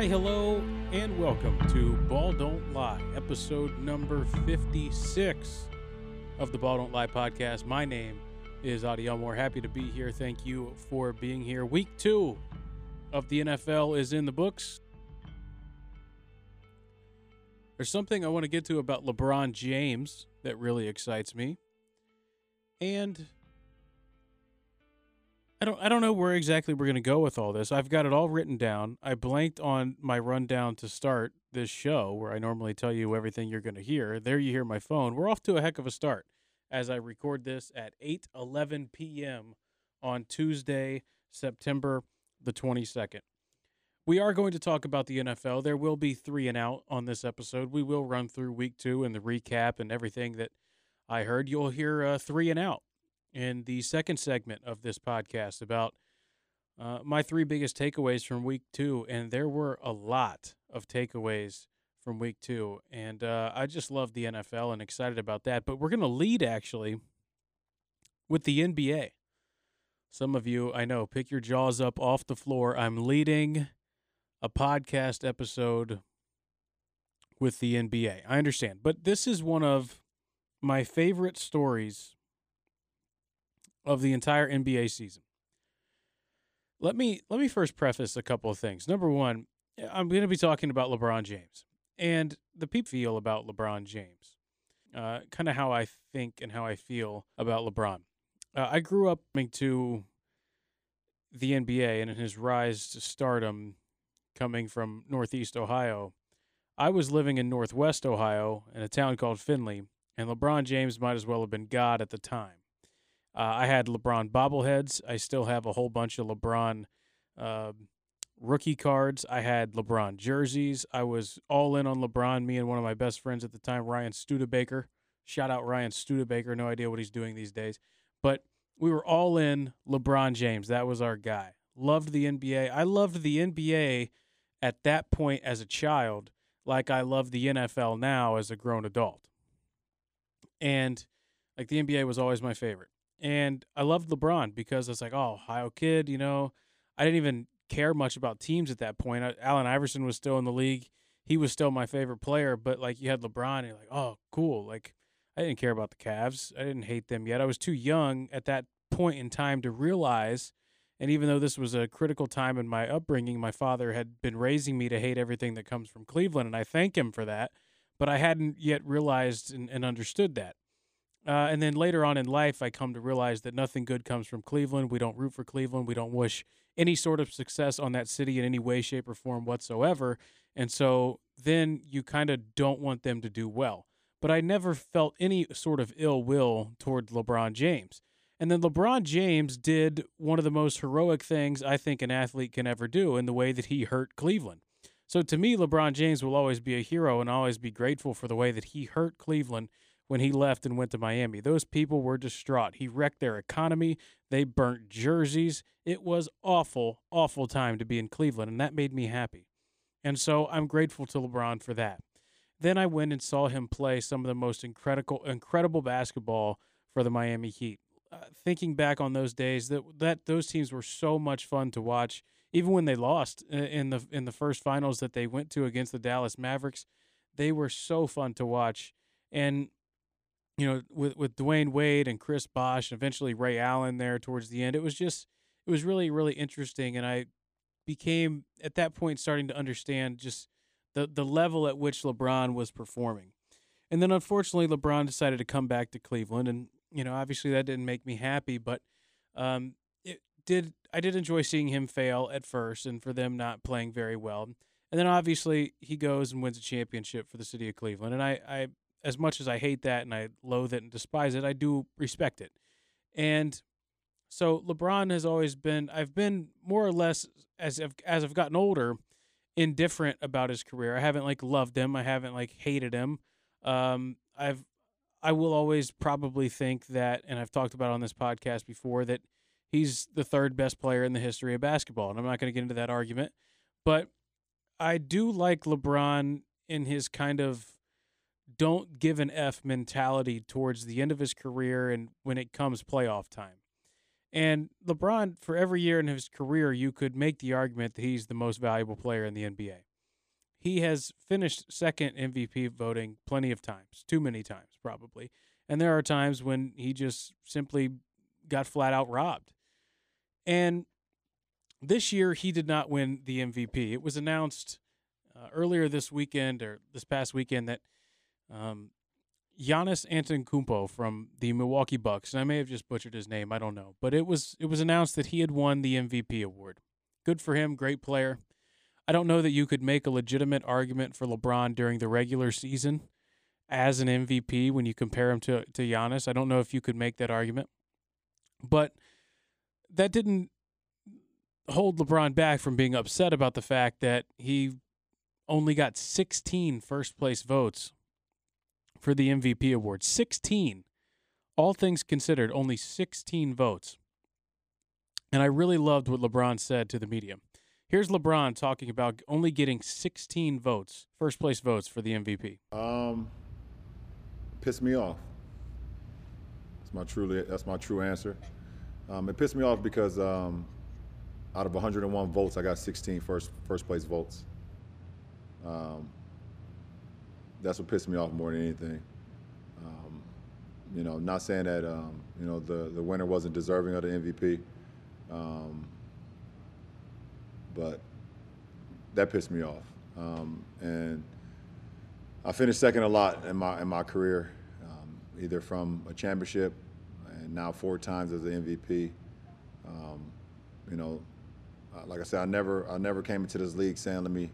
Hi, hello, and welcome to Ball Don't Lie, episode number 56 of the Ball Don't Lie podcast. My name is Auty Elmore. Happy to be here. Thank you for being here. Week two of the NFL is in the books. There's something I want to get to about LeBron James that really excites me. And I don't I don't know where exactly we're going to go with all this. I've got it all written down. I blanked on my rundown to start this show where I normally tell you everything you're going to hear. There you hear my phone. We're off to a heck of a start as I record this at 8:11 p.m. on Tuesday, September the 22nd. We are going to talk about the NFL. There will be 3 and out on this episode. We will run through week 2 and the recap and everything that I heard. You'll hear uh, 3 and out in the second segment of this podcast about uh, my three biggest takeaways from week two. And there were a lot of takeaways from week two. And uh, I just love the NFL and excited about that. But we're going to lead actually with the NBA. Some of you, I know, pick your jaws up off the floor. I'm leading a podcast episode with the NBA. I understand. But this is one of my favorite stories of the entire NBA season. Let me let me first preface a couple of things. Number one, I'm going to be talking about LeBron James and the people feel about LeBron James, uh, kind of how I think and how I feel about LeBron. Uh, I grew up coming to the NBA and in his rise to stardom, coming from Northeast Ohio. I was living in Northwest Ohio in a town called Findlay, and LeBron James might as well have been God at the time. Uh, I had LeBron bobbleheads. I still have a whole bunch of LeBron uh, rookie cards. I had LeBron jerseys. I was all in on LeBron. Me and one of my best friends at the time, Ryan Studebaker. Shout out Ryan Studebaker. No idea what he's doing these days, but we were all in LeBron James. That was our guy. Loved the NBA. I loved the NBA at that point as a child, like I love the NFL now as a grown adult. And like the NBA was always my favorite. And I loved LeBron because I was like, oh, Ohio kid, you know. I didn't even care much about teams at that point. I, Allen Iverson was still in the league. He was still my favorite player, but like you had LeBron, and you're like, oh, cool. Like I didn't care about the Cavs. I didn't hate them yet. I was too young at that point in time to realize. And even though this was a critical time in my upbringing, my father had been raising me to hate everything that comes from Cleveland, and I thank him for that. But I hadn't yet realized and, and understood that. Uh, and then later on in life, I come to realize that nothing good comes from Cleveland. We don't root for Cleveland. We don't wish any sort of success on that city in any way, shape, or form whatsoever. And so then you kind of don't want them to do well. But I never felt any sort of ill will toward LeBron James. And then LeBron James did one of the most heroic things I think an athlete can ever do in the way that he hurt Cleveland. So to me, LeBron James will always be a hero and always be grateful for the way that he hurt Cleveland when he left and went to Miami. Those people were distraught. He wrecked their economy. They burnt jerseys. It was awful, awful time to be in Cleveland, and that made me happy. And so I'm grateful to LeBron for that. Then I went and saw him play some of the most incredible, incredible basketball for the Miami Heat. Uh, thinking back on those days, that that those teams were so much fun to watch. Even when they lost uh, in the in the first finals that they went to against the Dallas Mavericks, they were so fun to watch. And you know, with with Dwyane Wade and Chris Bosh and eventually Ray Allen there towards the end, it was just it was really really interesting, and I became at that point starting to understand just the the level at which LeBron was performing. And then unfortunately, LeBron decided to come back to Cleveland, and you know, obviously that didn't make me happy, but um, it did. I did enjoy seeing him fail at first, and for them not playing very well. And then obviously he goes and wins a championship for the city of Cleveland, and I I as much as I hate that and I loathe it and despise it, I do respect it. And so LeBron has always been I've been more or less as I've, as I've gotten older indifferent about his career. I haven't like loved him. I haven't like hated him. Um, I've I will always probably think that and I've talked about on this podcast before that he's the third best player in the history of basketball and I'm not going to get into that argument, but I do like LeBron in his kind of don't give an F mentality towards the end of his career and when it comes playoff time. And LeBron, for every year in his career, you could make the argument that he's the most valuable player in the NBA. he has finished second MVP voting plenty of times, too many times probably. And there are times when he just simply got flat out robbed. And this year, he did not win the MVP. It was announced uh, earlier this weekend or this past weekend that um, Giannis Antetokounmpo from the Milwaukee Bucks, and I may have just butchered his name, I don't know, but it was it was announced that he had won the MVP award. Good for him, great player. I don't know that you could make a legitimate argument for LeBron during the regular season as an MVP when you compare him to to Giannis. I don't know if you could make that argument. But that didn't hold LeBron back from being upset about the fact that he only got 16 first place votes for the MVP award. 16. All things considered, only 16 votes. And I really loved what LeBron said to the media. Here's LeBron talking about only getting 16 votes, first place votes for the MVP. Um, pissed me off. That's my truly. That's my true answer. Um, it pissed me off because um, out of 101 votes, I got 16 first first place votes. Um, that's what pissed me off more than anything. Um, you know, not saying that um, you know the the winner wasn't deserving of the MVP, um, but that pissed me off. Um, and I finished second a lot in my in my career, um, either from a championship and now four times as an MVP. you know, like I said, I never I never came into this league saying let me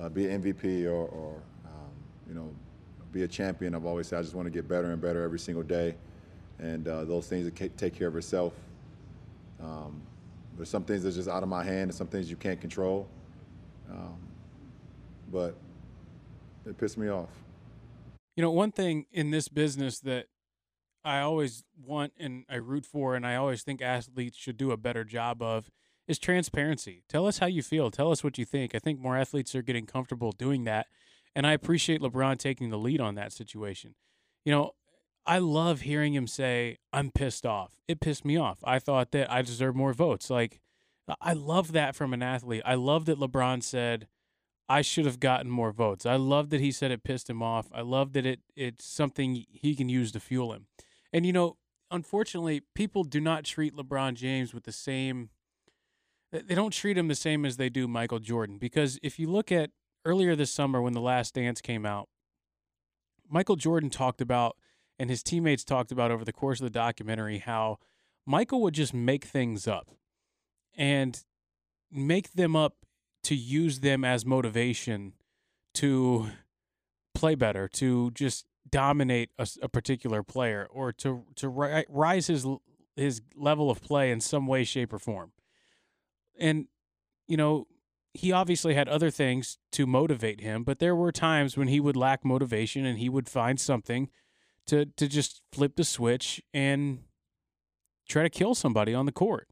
uh, be an MVP or, or um, you know be a champion. I've always said I just want to get better and better every single day, and uh, those things that take care of itself. Um, there's some things that's just out of my hand, and some things you can't control. Um, but it pissed me off. You know, one thing in this business that I always want and I root for, and I always think athletes should do a better job of is transparency. Tell us how you feel. Tell us what you think. I think more athletes are getting comfortable doing that. And I appreciate LeBron taking the lead on that situation. You know, I love hearing him say, I'm pissed off. It pissed me off. I thought that I deserve more votes. Like, I love that from an athlete. I love that LeBron said, I should have gotten more votes. I love that he said it pissed him off. I love that it it's something he can use to fuel him. And you know, unfortunately, people do not treat LeBron James with the same they don't treat him the same as they do Michael Jordan because if you look at earlier this summer when The Last Dance came out, Michael Jordan talked about and his teammates talked about over the course of the documentary how Michael would just make things up and make them up to use them as motivation to play better, to just dominate a, a particular player, or to to ri- rise his his level of play in some way, shape, or form. And you know he obviously had other things to motivate him, but there were times when he would lack motivation and he would find something to to just flip the switch and try to kill somebody on the court.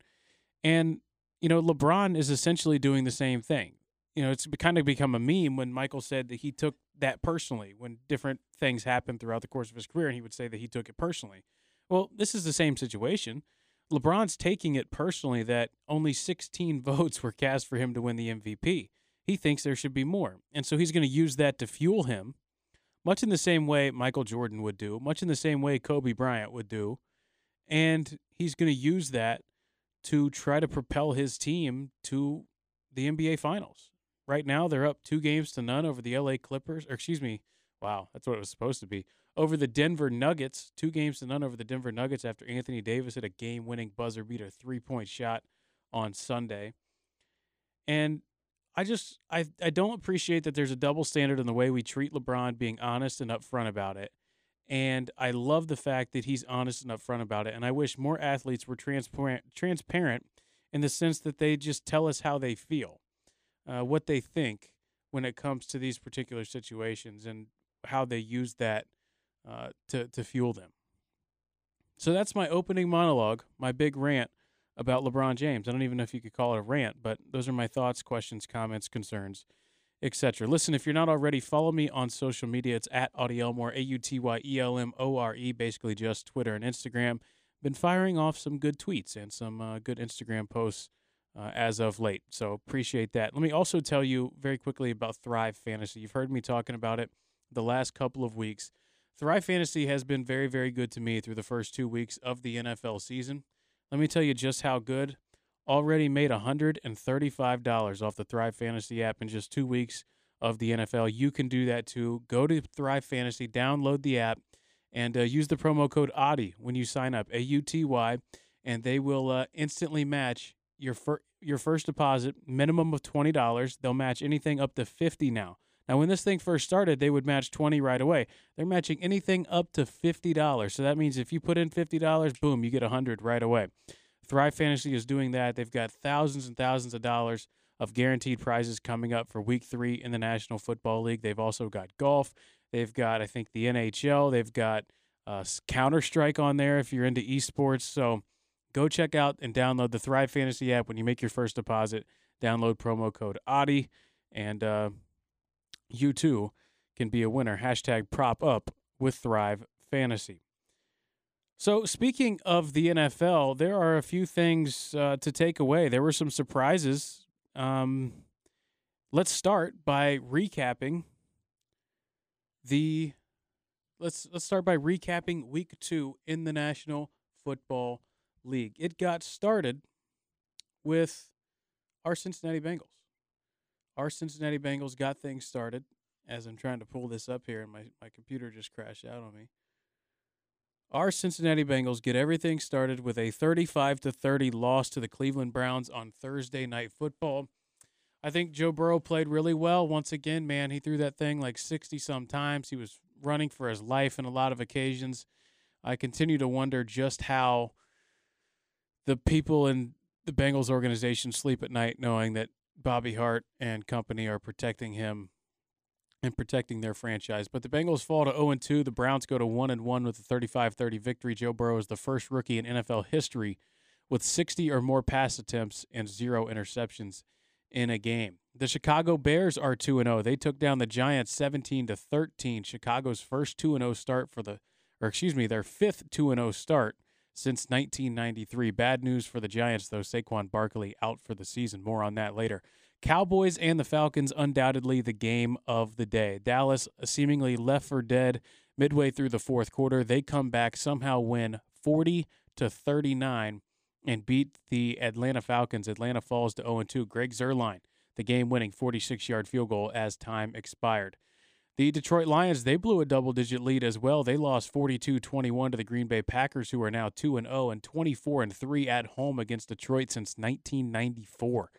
And you know, LeBron is essentially doing the same thing. You know, it's kind of become a meme when Michael said that he took that personally when different things happened throughout the course of his career and he would say that he took it personally. Well, this is the same situation. LeBron's taking it personally that only 16 votes were cast for him to win the MVP. He thinks there should be more. And so he's going to use that to fuel him, much in the same way Michael Jordan would do, much in the same way Kobe Bryant would do. And he's going to use that to try to propel his team to the NBA Finals. Right now, they're up two games to none over the LA Clippers, or excuse me, wow, that's what it was supposed to be over the Denver Nuggets, two games to none over the Denver Nuggets after Anthony Davis hit a game winning buzzer beater three point shot on Sunday. And I just I I don't appreciate that there's a double standard in the way we treat LeBron being honest and upfront about it. And I love the fact that he's honest and upfront about it. And I wish more athletes were transparent transparent in the sense that they just tell us how they feel, uh, what they think when it comes to these particular situations and how they use that uh, to to fuel them. So that's my opening monologue, my big rant about LeBron James. I don't even know if you could call it a rant, but those are my thoughts, questions, comments, concerns, etc. Listen, if you're not already, follow me on social media. It's at Auty Elmore, A U T Y E L M O R E, basically just Twitter and Instagram. Been firing off some good tweets and some uh, good Instagram posts uh, as of late. So appreciate that. Let me also tell you very quickly about Thrive Fantasy. You've heard me talking about it the last couple of weeks. Thrive Fantasy has been very, very good to me through the first two weeks of the NFL season. Let me tell you just how good. Already made $135 off the Thrive Fantasy app in just two weeks of the NFL. You can do that too. Go to Thrive Fantasy, download the app, and uh, use the promo code AUTY when you sign up, A U T Y, and they will uh, instantly match your fir- your first deposit, minimum of twenty dollars. They'll match anything up to fifty now. Now, when this thing first started, they would match twenty right away. They're matching anything up to fifty dollars. So that means if you put in fifty dollars, boom, you get a hundred right away. Thrive Fantasy is doing that. They've got thousands and thousands of dollars of guaranteed prizes coming up for Week Three in the National Football League. They've also got golf. They've got, I think, the NHL. They've got uh, Counter Strike on there if you're into esports. So go check out and download the Thrive Fantasy app when you make your first deposit. Download promo code AUTY, and uh, you too can be a winner. Hashtag prop up with Thrive Fantasy. So, speaking of the NFL, there are a few things uh, to take away. There were some surprises. Um, let's start by recapping the. Let's let's start by recapping Week Two in the National Football League. It got started with our Cincinnati Bengals. Our Cincinnati Bengals got things started. As I'm trying to pull this up here, and my, my computer just crashed out on me. Our Cincinnati Bengals get everything started with a 35 to 30 loss to the Cleveland Browns on Thursday night football. I think Joe Burrow played really well once again, man. He threw that thing like 60 some times. He was running for his life in a lot of occasions. I continue to wonder just how the people in the Bengals organization sleep at night knowing that Bobby Hart and company are protecting him and protecting their franchise. But the Bengals fall to 0 2. The Browns go to 1 and 1 with a 35 30 victory. Joe Burrow is the first rookie in NFL history with 60 or more pass attempts and zero interceptions in a game. The Chicago Bears are 2 0. They took down the Giants 17 to 13. Chicago's first 2 0 start for the or excuse me, their fifth 2 0 start since 1993. Bad news for the Giants though. Saquon Barkley out for the season. More on that later. Cowboys and the Falcons undoubtedly the game of the day. Dallas uh, seemingly left for dead midway through the fourth quarter. They come back somehow win 40 to 39 and beat the Atlanta Falcons. Atlanta falls to 0 2. Greg Zuerlein, the game winning 46 yard field goal as time expired. The Detroit Lions, they blew a double digit lead as well. They lost 42 21 to the Green Bay Packers, who are now 2 0 and 24 3 at home against Detroit since 1994.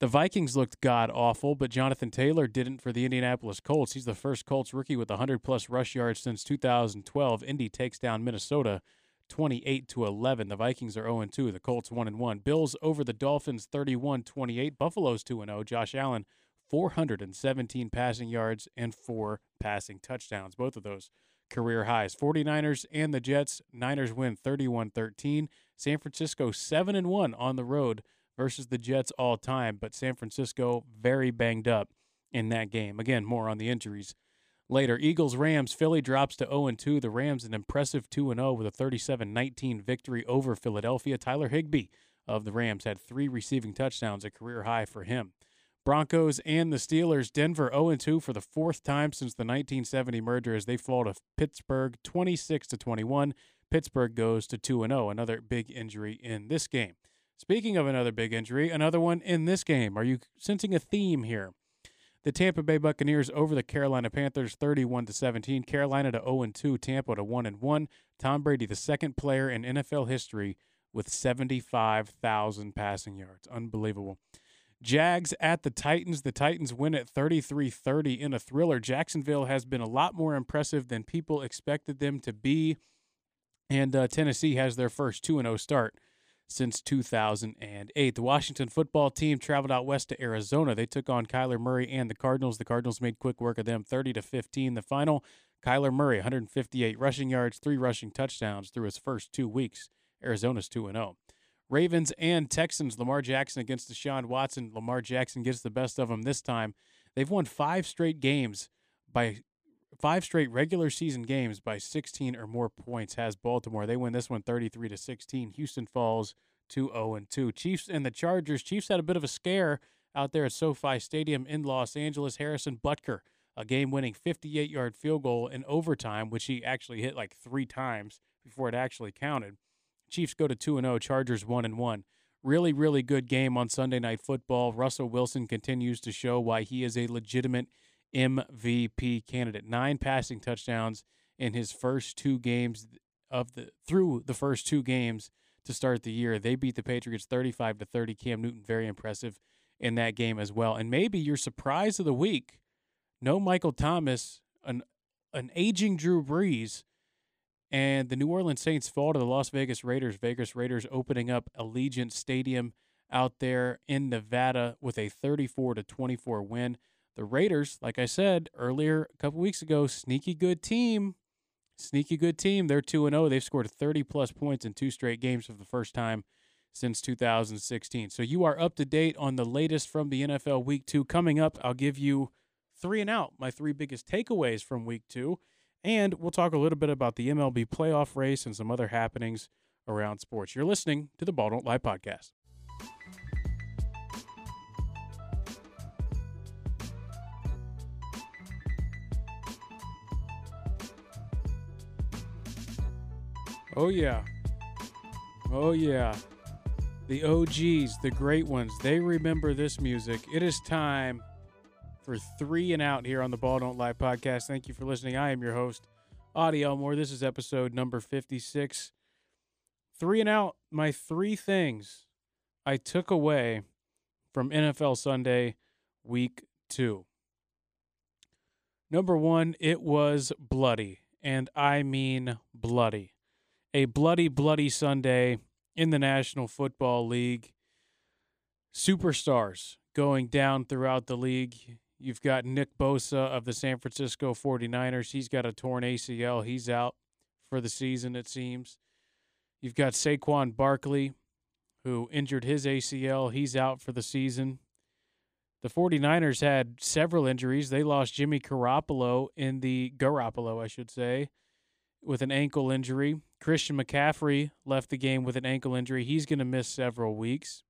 The Vikings looked god awful, but Jonathan Taylor didn't for the Indianapolis Colts. He's the first Colts rookie with 100 plus rush yards since 2012. Indy takes down Minnesota 28 to 11. The Vikings are 0 2. The Colts 1 1. Bills over the Dolphins 31 28. Buffalo's 2 0. Josh Allen 417 passing yards and four passing touchdowns. Both of those career highs. 49ers and the Jets. Niners win 31 13. San Francisco 7 and 1 on the road versus the Jets all time, but San Francisco very banged up in that game. Again, more on the injuries later. Eagles Rams Philly drops to 0 2. The Rams an impressive 2 0 with a 37-19 victory over Philadelphia. Tyler Higbee of the Rams had 3 receiving touchdowns, a career high for him. Broncos and the Steelers Denver 0 2 for the fourth time since the 1970 merger as they fall to Pittsburgh 26 to 21. Pittsburgh goes to 2 0, another big injury in this game. Speaking of another big injury, another one in this game. Are you sensing a theme here? The Tampa Bay Buccaneers over the Carolina Panthers 31 to 17. Carolina to 0 2, Tampa to 1 and 1. Tom Brady, the second player in NFL history with 75,000 passing yards. Unbelievable. Jags at the Titans. The Titans win at 33 30 in a thriller. Jacksonville has been a lot more impressive than people expected them to be. And uh, Tennessee has their first 2 0 start since 2008. The Washington football team traveled out west to Arizona. They took on Kyler Murray and the Cardinals. The Cardinals made quick work of them 30 to 15. The final Kyler Murray 158 rushing yards, 3 rushing touchdowns through his first 2 weeks. Arizona's 2 and 0. Ravens and Texans, Lamar Jackson against Deshaun Watson. Lamar Jackson gets the best of them this time. They've won 5 straight games by five straight regular season games by 16 or more points has Baltimore. They win this one 33 to 16. Houston falls 2-0 and 2. Chiefs and the Chargers. Chiefs had a bit of a scare out there at SoFi Stadium in Los Angeles. Harrison Butker, a game-winning 58-yard field goal in overtime, which he actually hit like three times before it actually counted. Chiefs go to 2 and 0, Chargers 1 and 1. Really, really good game on Sunday Night Football. Russell Wilson continues to show why he is a legitimate MVP candidate. Nine passing touchdowns in his first two games of the through the first two games to start the year. They beat the Patriots 35 to 30. Cam Newton very impressive in that game as well. And maybe your surprise of the week, no Michael Thomas, an an aging Drew Brees, and the New Orleans Saints fall to the Las Vegas Raiders. Vegas Raiders opening up Allegiant Stadium out there in Nevada with a 34 to 24 win. The Raiders, like I said earlier a couple weeks ago, sneaky good team. Sneaky good team. They're 2 0. They've scored 30 plus points in two straight games for the first time since 2016. So you are up to date on the latest from the NFL week 2. Coming up, I'll give you three and out, my three biggest takeaways from week 2. And we'll talk a little bit about the MLB playoff race and some other happenings around sports. You're listening to the Ball Don't Lie podcast. Oh, yeah. Oh, yeah. The OGs, the great ones, they remember this music. It is time for three and out here on the Ball Don't Lie podcast. Thank you for listening. I am your host, Auty Elmore. This is episode number 56. Three and out, my three things I took away from NFL Sunday week two. Number one, it was bloody, and I mean bloody. A bloody, bloody Sunday in the National Football League. Superstars going down throughout the league. You've got Nick Bosa of the San Francisco 49ers. He's got a torn ACL. He's out for the season, it seems. You've got Saquon Barkley, who injured his ACL. He's out for the season. The 49ers had several injuries. They lost Jimmy Garoppolo in the Garoppolo, I should say, with an ankle injury. Christian McCaffrey left the game with an ankle injury. He's going to miss several weeks.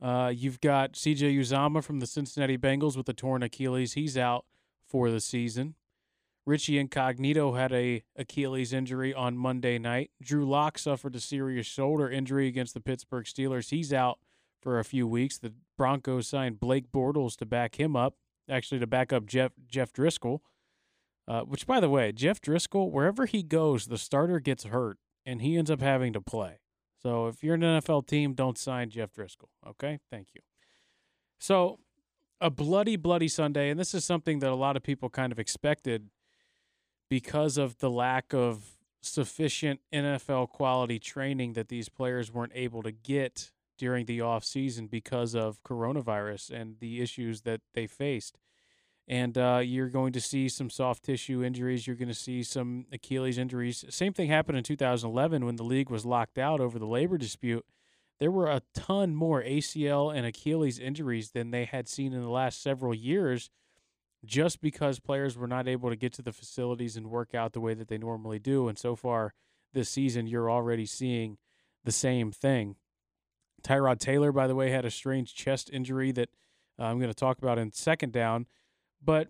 Uh, you've got CJ Uzomah from the Cincinnati Bengals with a torn Achilles. He's out for the season. Richie Incognito had a Achilles injury on Monday night. Drew Lock suffered a serious shoulder injury against the Pittsburgh Steelers. He's out for a few weeks. The Broncos signed Blake Bortles to back him up, actually to back up Jeff Jeff Driskel. Uh, which, by the way, Jeff Driskel, wherever he goes, the starter gets hurt and he ends up having to play. So if you're an NFL team, don't sign Jeff Driskel. Okay, thank you. So a bloody, bloody Sunday, and this is something that a lot of people kind of expected because of the lack of sufficient NFL quality training that these players weren't able to get during the off season because of coronavirus and the issues that they faced. And uh, you're going to see some soft tissue injuries. You're going to see some Achilles injuries. Same thing happened in 2011 when the league was locked out over the labor dispute. There were a ton more ACL and Achilles injuries than they had seen in the last several years just because players were not able to get to the facilities and work out the way that they normally do. And so far this season, you're already seeing the same thing. Tyrod Taylor, by the way, had a strange chest injury that uh, I'm going to talk about in second down. But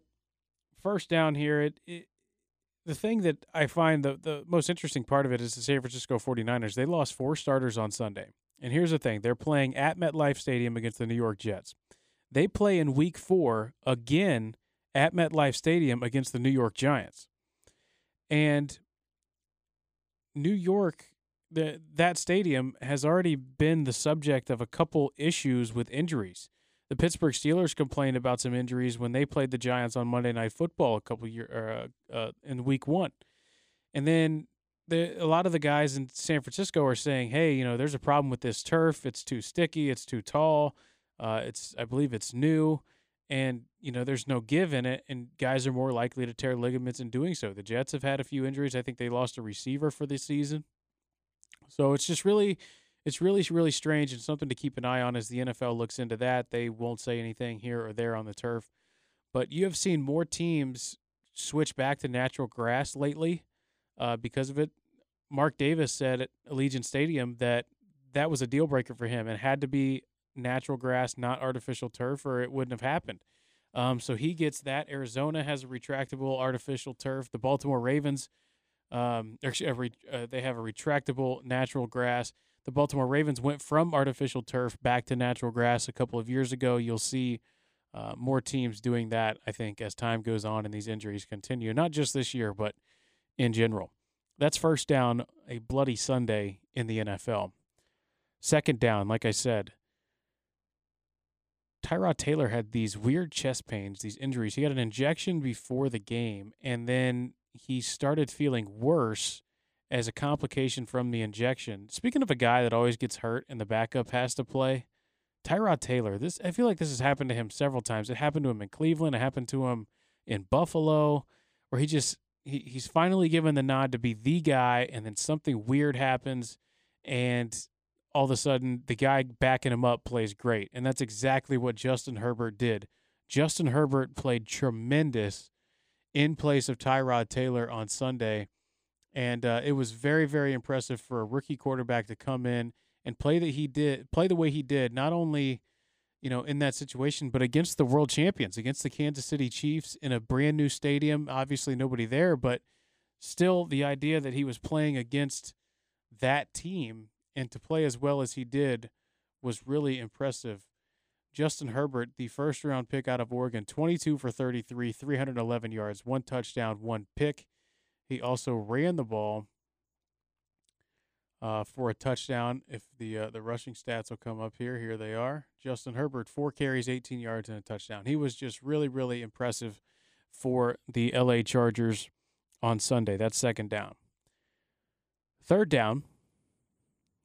first down here, it, it the thing that I find the, the most interesting part of it is the San Francisco 49ers. They lost four starters on Sunday. And here's the thing they're playing at MetLife Stadium against the New York Jets. They play in week four again at MetLife Stadium against the New York Giants. And New York, the, that stadium has already been the subject of a couple issues with injuries. The Pittsburgh Steelers complained about some injuries when they played the Giants on Monday Night Football a couple year uh, uh, in Week One, and then the, a lot of the guys in San Francisco are saying, "Hey, you know, there's a problem with this turf. It's too sticky. It's too tall. Uh, it's I believe it's new." and you know there's no give in it and guys are more likely to tear ligaments in doing so the jets have had a few injuries i think they lost a receiver for this season so it's just really it's really really strange and something to keep an eye on as the nfl looks into that they won't say anything here or there on the turf but you have seen more teams switch back to natural grass lately uh, because of it mark davis said at allegiant stadium that that was a deal breaker for him. It had to be natural grass, not artificial turf, or it wouldn't have happened. Um, so he gets that. Arizona has a retractable artificial turf. The Baltimore Ravens, um, actually, uh, they have a retractable natural grass. The Baltimore Ravens went from artificial turf back to natural grass a couple of years ago. You'll see uh, more teams doing that, I think, as time goes on and these injuries continue, not just this year, but in general. That's first down, a bloody Sunday in the NFL. Second down, like I said, Tyrod Taylor had these weird chest pains, these injuries. He had an injection before the game, and then he started feeling worse as a complication from the injection. Speaking of a guy that always gets hurt and the backup has to play, Tyrod Taylor. This I feel like this has happened to him several times. It happened to him in Cleveland. It happened to him in Buffalo, where he just he, he's finally given the nod to be the guy, and then something weird happens, and all of a sudden the guy backing him up plays great. And that's exactly what Justin Herbert did. Justin Herbert played tremendous in place of Tyrod Taylor on Sunday. And uh, it was very, very impressive for a rookie quarterback to come in and play that he did, play the way he did, not only, you know, in that situation, but against the world champions, against the Kansas City Chiefs in a brand new stadium. Obviously, nobody there, but still the idea that he was playing against that team and to play as well as he did was really impressive. Justin Herbert, the first round pick out of Oregon, 22 for 33, 311 yards, one touchdown, one pick. He also ran the ball uh, for a touchdown. If the uh, the rushing stats will come up here, here they are. Justin Herbert, four carries, 18 yards, and a touchdown. He was just really, really impressive for the LA Chargers on Sunday. That's second down. Third down,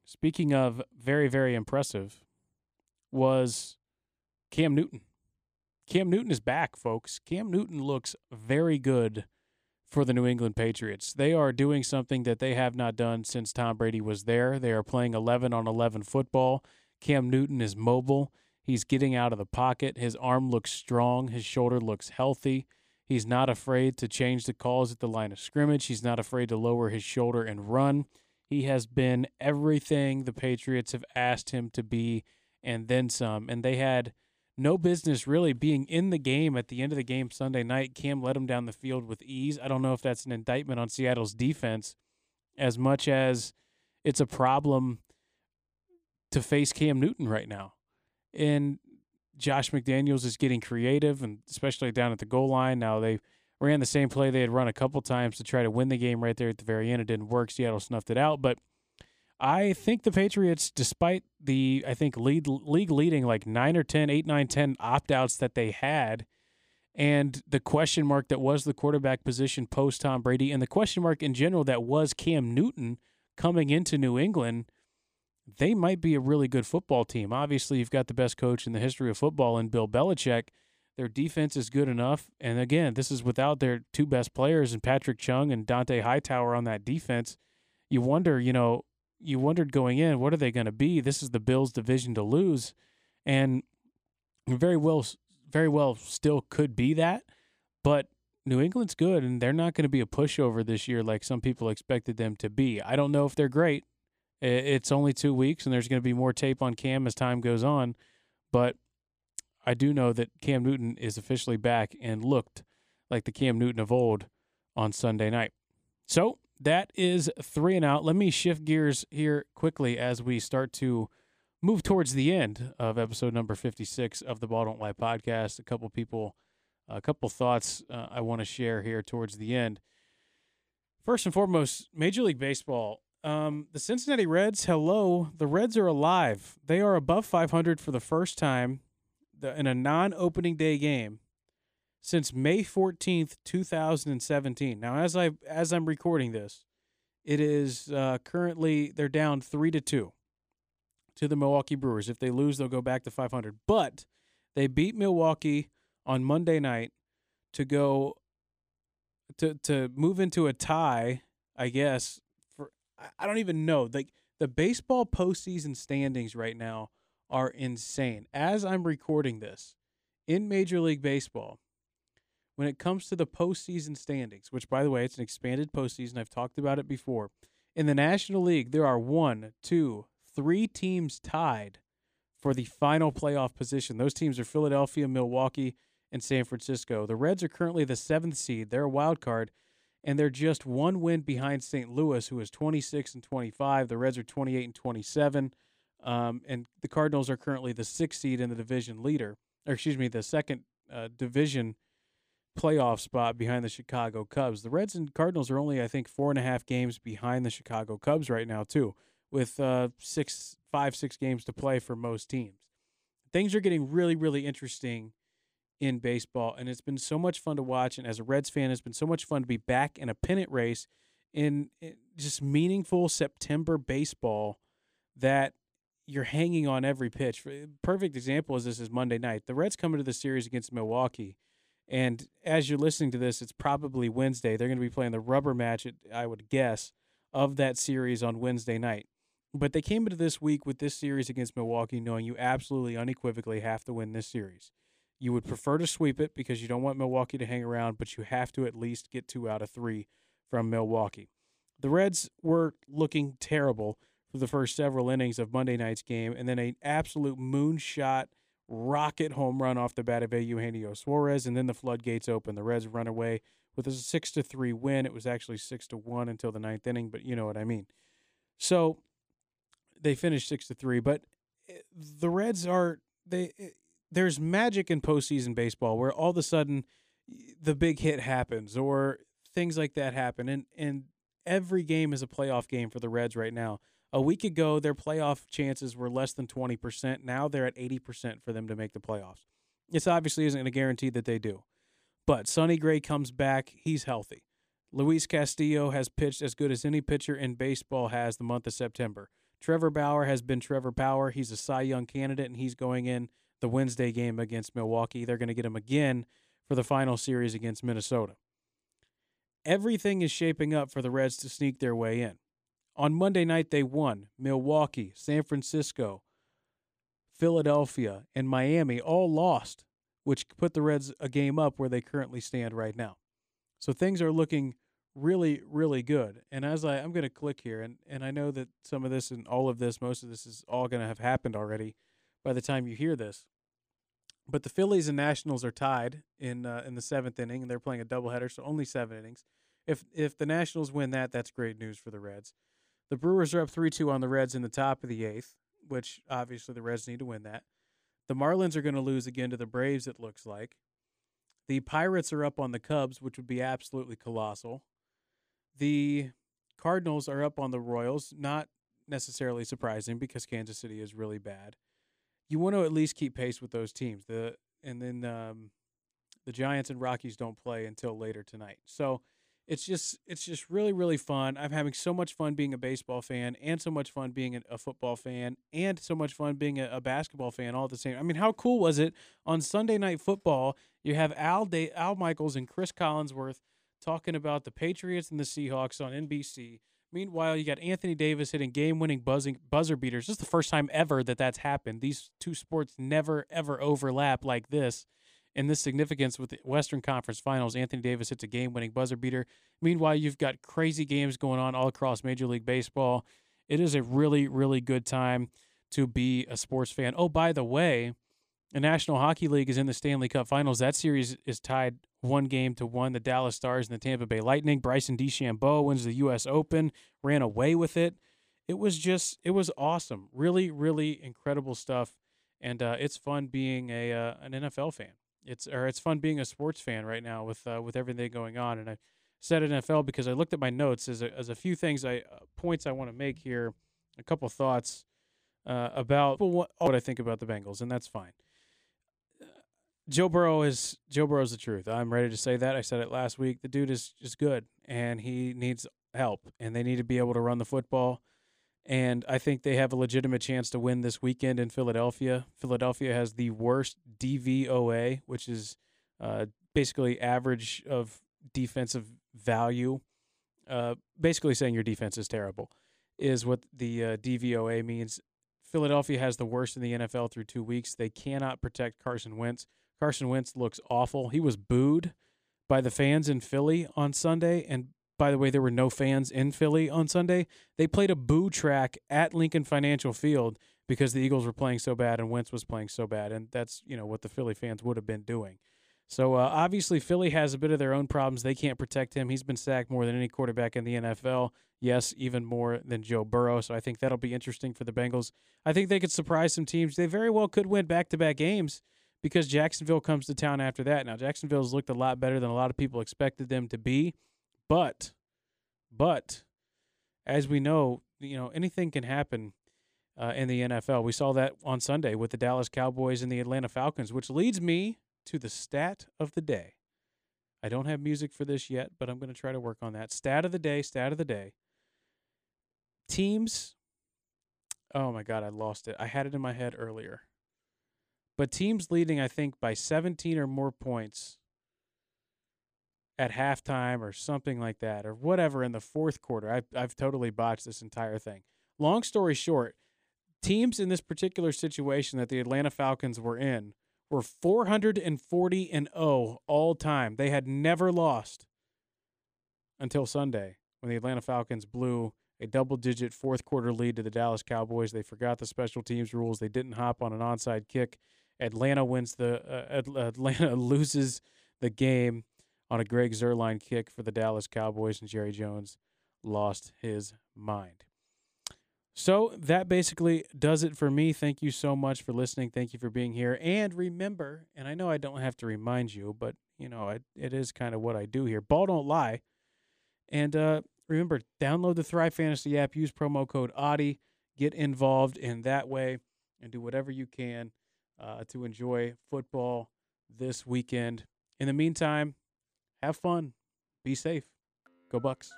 Speaking of very, very impressive, was Cam Newton. Cam Newton is back, folks. Cam Newton looks very good for the New England Patriots. They are doing something that they have not done since Tom Brady was there. They are playing 11 on 11 football. Cam Newton is mobile. He's getting out of the pocket. His arm looks strong. His shoulder looks healthy. He's not afraid to change the calls at the line of scrimmage. He's not afraid to lower his shoulder and run. He has been everything the Patriots have asked him to be and then some. And they had no business really being in the game at the end of the game Sunday night. Cam led them down the field with ease. I don't know if that's an indictment on Seattle's defense as much as it's a problem to face Cam Newton right now. And Josh McDaniels is getting creative and especially down at the goal line. Now they ran the same play they had run a couple times to try to win the game right there at the very end. It didn't work. Seattle snuffed it out. But I think the Patriots, despite the, I think, lead, league leading like 9 or 10, 8, 9, 10 opt outs that they had, and the question mark that was the quarterback position post Tom Brady, and the question mark in general that was Cam Newton coming into New England, they might be a really good football team. Obviously, you've got the best coach in the history of football in Bill Belichick. Their defense is good enough. And again, this is without their two best players and Patrick Chung and Dante Hightower on that defense. You wonder, you know, you wondered going in, what are they going to be? This is the Bills' division to lose. And very well, very well still could be that. But New England's good, and they're not going to be a pushover this year like some people expected them to be. I don't know if they're great. It's only two weeks, and there's going to be more tape on Cam as time goes on. But I do know that Cam Newton is officially back and looked like the Cam Newton of old on Sunday night. So that is three and out. Let me shift gears here quickly as we start to move towards the end of episode number 56 of the Ball Don't Lie podcast. A couple people, a couple thoughts uh, I want to share here towards the end. First and foremost, Major League Baseball. Um, the Cincinnati Reds, hello. The Reds are alive. They are above 500 for the first time in a non-opening day game since May 14th, 2017. Now, as I as I'm recording this, it is uh, currently they're down three to two to the Milwaukee Brewers. If they lose, they'll go back to 500. But they beat Milwaukee on Monday night to go to to move into a tie. I guess for I don't even know like the baseball postseason standings right now are insane. As I'm recording this, in Major League Baseball, when it comes to the postseason standings, which, by the way, it's an expanded postseason, I've talked about it before. In the National League, there are one, two, three teams tied for the final playoff position. Those teams are Philadelphia, Milwaukee, and San Francisco. The Reds are currently the seventh seed. They're a wild card, and they're just one win behind St. Louis, who is 26 and 25. The Reds are 28 and 27. Um, and the Cardinals are currently the sixth seed in the division leader, or excuse me, the second uh, division playoff spot behind the Chicago Cubs. The Reds and Cardinals are only, I think, four and a half games behind the Chicago Cubs right now, too, with uh, six, five, six games to play for most teams. Things are getting really, really interesting in baseball, and it's been so much fun to watch. And as a Reds fan, it's been so much fun to be back in a pennant race in, just meaningful September baseball that you're hanging on every pitch. Perfect example is this is Monday night. The Reds come into the series against Milwaukee and as you're listening to this, it's probably Wednesday. They're going to be playing the rubber match, I would guess, of that series on Wednesday night. But they came into this week with this series against Milwaukee knowing you absolutely unequivocally have to win this series. You would prefer to sweep it because you don't want Milwaukee to hang around, but you have to at least get two out of three from Milwaukee. The Reds were looking terrible for the first several innings of Monday night's game, and then an absolute moonshot – rocket home run off the bat of Eugenio Suarez, and then the floodgates open. The Reds run away with a six to three win. It was actually six to one until the ninth inning, but you know what I mean. So they finished six to three, but eh, the Reds are they. Eh, there's magic in postseason baseball where all of a sudden the big hit happens or things like that happen, and and every game is a playoff game for the Reds right now. A week ago, their playoff chances were less than 20%. Now they're at 80% for them to make the playoffs. This obviously isn't a guarantee that they do. But Sonny Gray comes back. He's healthy. Luis Castillo has pitched as good as any pitcher in baseball has the month of September. Trevor Bauer has been Trevor Bauer. He's a Cy Young candidate, and he's going in the Wednesday game against Milwaukee. They're going to get him again for the final series against Minnesota. Everything is shaping up for the Reds to sneak their way in. On Monday night, they won. Milwaukee, San Francisco, Philadelphia, and Miami all lost, which put the Reds a game up where they currently stand right now. So things are looking really, really good. And as I, I'm going to click here, and, and I know that some of this and all of this, most of this is all going to have happened already by the time you hear this. But the Phillies and Nationals are tied in uh, in the seventh inning, and they're playing a doubleheader, so only seven innings. If if the Nationals win that, that's great news for the Reds. The Brewers are up 3 2 on the Reds in the top of the eighth, which obviously the Reds need to win that. The Marlins are going to lose again to the Braves, it looks like. The Pirates are up on the Cubs, which would be absolutely colossal. The Cardinals are up on the Royals, not necessarily surprising because Kansas City is really bad. You want to at least keep pace with those teams. The and then um, the Giants and Rockies don't play until later tonight. So it's just it's just really really fun. I'm having so much fun being a baseball fan and so much fun being a, football fan and so much fun being a, a, basketball fan all at the same. I mean, how cool was it on Sunday Night Football? You have Al Day, Al Michaels and Cris Collinsworth talking about the Patriots and the Seahawks on NBC. Meanwhile, you got Anthony Davis hitting game-winning buzzing buzzer beaters. This is the first time ever that that's happened. These two sports never ever overlap like this in this significance with the Western Conference Finals. Anthony Davis hits a game winning buzzer beater. Meanwhile, you've got crazy games going on all across Major League Baseball. It is a really, really good time to be a sports fan. Oh, by the way, the National Hockey League is in the Stanley Cup Finals. That series is tied one game to one. The Dallas Stars and the Tampa Bay Lightning. Bryson DeChambeau wins the U.S. Open, ran away with it. It was just, it was awesome. Really, really incredible stuff. And uh, it's fun being a uh, an NFL fan it's or it's fun being a sports fan right now with uh, with everything going on. And I said NFL because I looked at my notes as a, as a few things I uh, points I want to make here, a couple thoughts uh, about what, what I think about the Bengals, and that's fine. Joe Burrow is Joe Burrow's the truth. I'm ready to say that. I said it last week. The dude is just good, and he needs help, and they need to be able to run the football and I think they have a legitimate chance to win this weekend in Philadelphia. Philadelphia has the worst DVOA, which is uh, basically average of defensive value. Uh, basically saying your defense is terrible is what the uh, DVOA means. Philadelphia has the worst in the NFL through two weeks. They cannot protect Carson Wentz. Carson Wentz looks awful. He was booed by the fans in Philly on Sunday, and by the way, there were no fans in Philly on Sunday. They played a boo track at Lincoln Financial Field because the Eagles were playing so bad and Wentz was playing so bad, and that's you know what the Philly fans would have been doing. So uh, obviously, Philly has a bit of their own problems. They can't protect him. He's been sacked more than any quarterback in the NFL. Yes, even more than Joe Burrow. So I think that'll be interesting for the Bengals. I think they could surprise some teams. They very well could win back-to-back games because Jacksonville comes to town after that. Now Jacksonville's looked a lot better than a lot of people expected them to be, but, but, as we know, you know anything can happen uh, in the NFL. We saw that on Sunday with the Dallas Cowboys and the Atlanta Falcons, which leads me to the stat of the day. I don't have music for this yet, but I'm going to try to work on that. Stat of the day, stat of the day. Teams. Oh my God, I lost it. I had it in my head earlier. But teams leading, I think, by 17 or more points at halftime or something like that, or whatever in the fourth quarter. I've, I've totally botched this entire thing. Long story short, teams in this particular situation that the Atlanta Falcons were in were 440 and 0 all time. They had never lost until Sunday when the Atlanta Falcons blew a double digit fourth quarter lead to the Dallas Cowboys. They forgot the special teams rules. They didn't hop on an onside kick. Atlanta wins the uh, Atlanta loses the game on a Greg Zuerlein kick for the Dallas Cowboys and Jerry Jones lost his mind. So that basically does it for me. Thank you so much for listening. Thank you for being here. And remember, and I know I don't have to remind you, but you know, it, it is kind of what I do here. Ball don't lie. And uh, remember, download the Thrive Fantasy app, use promo code AUTY, get involved in that way, and do whatever you can uh, to enjoy football this weekend. In the meantime, have fun, be safe, go Bucks.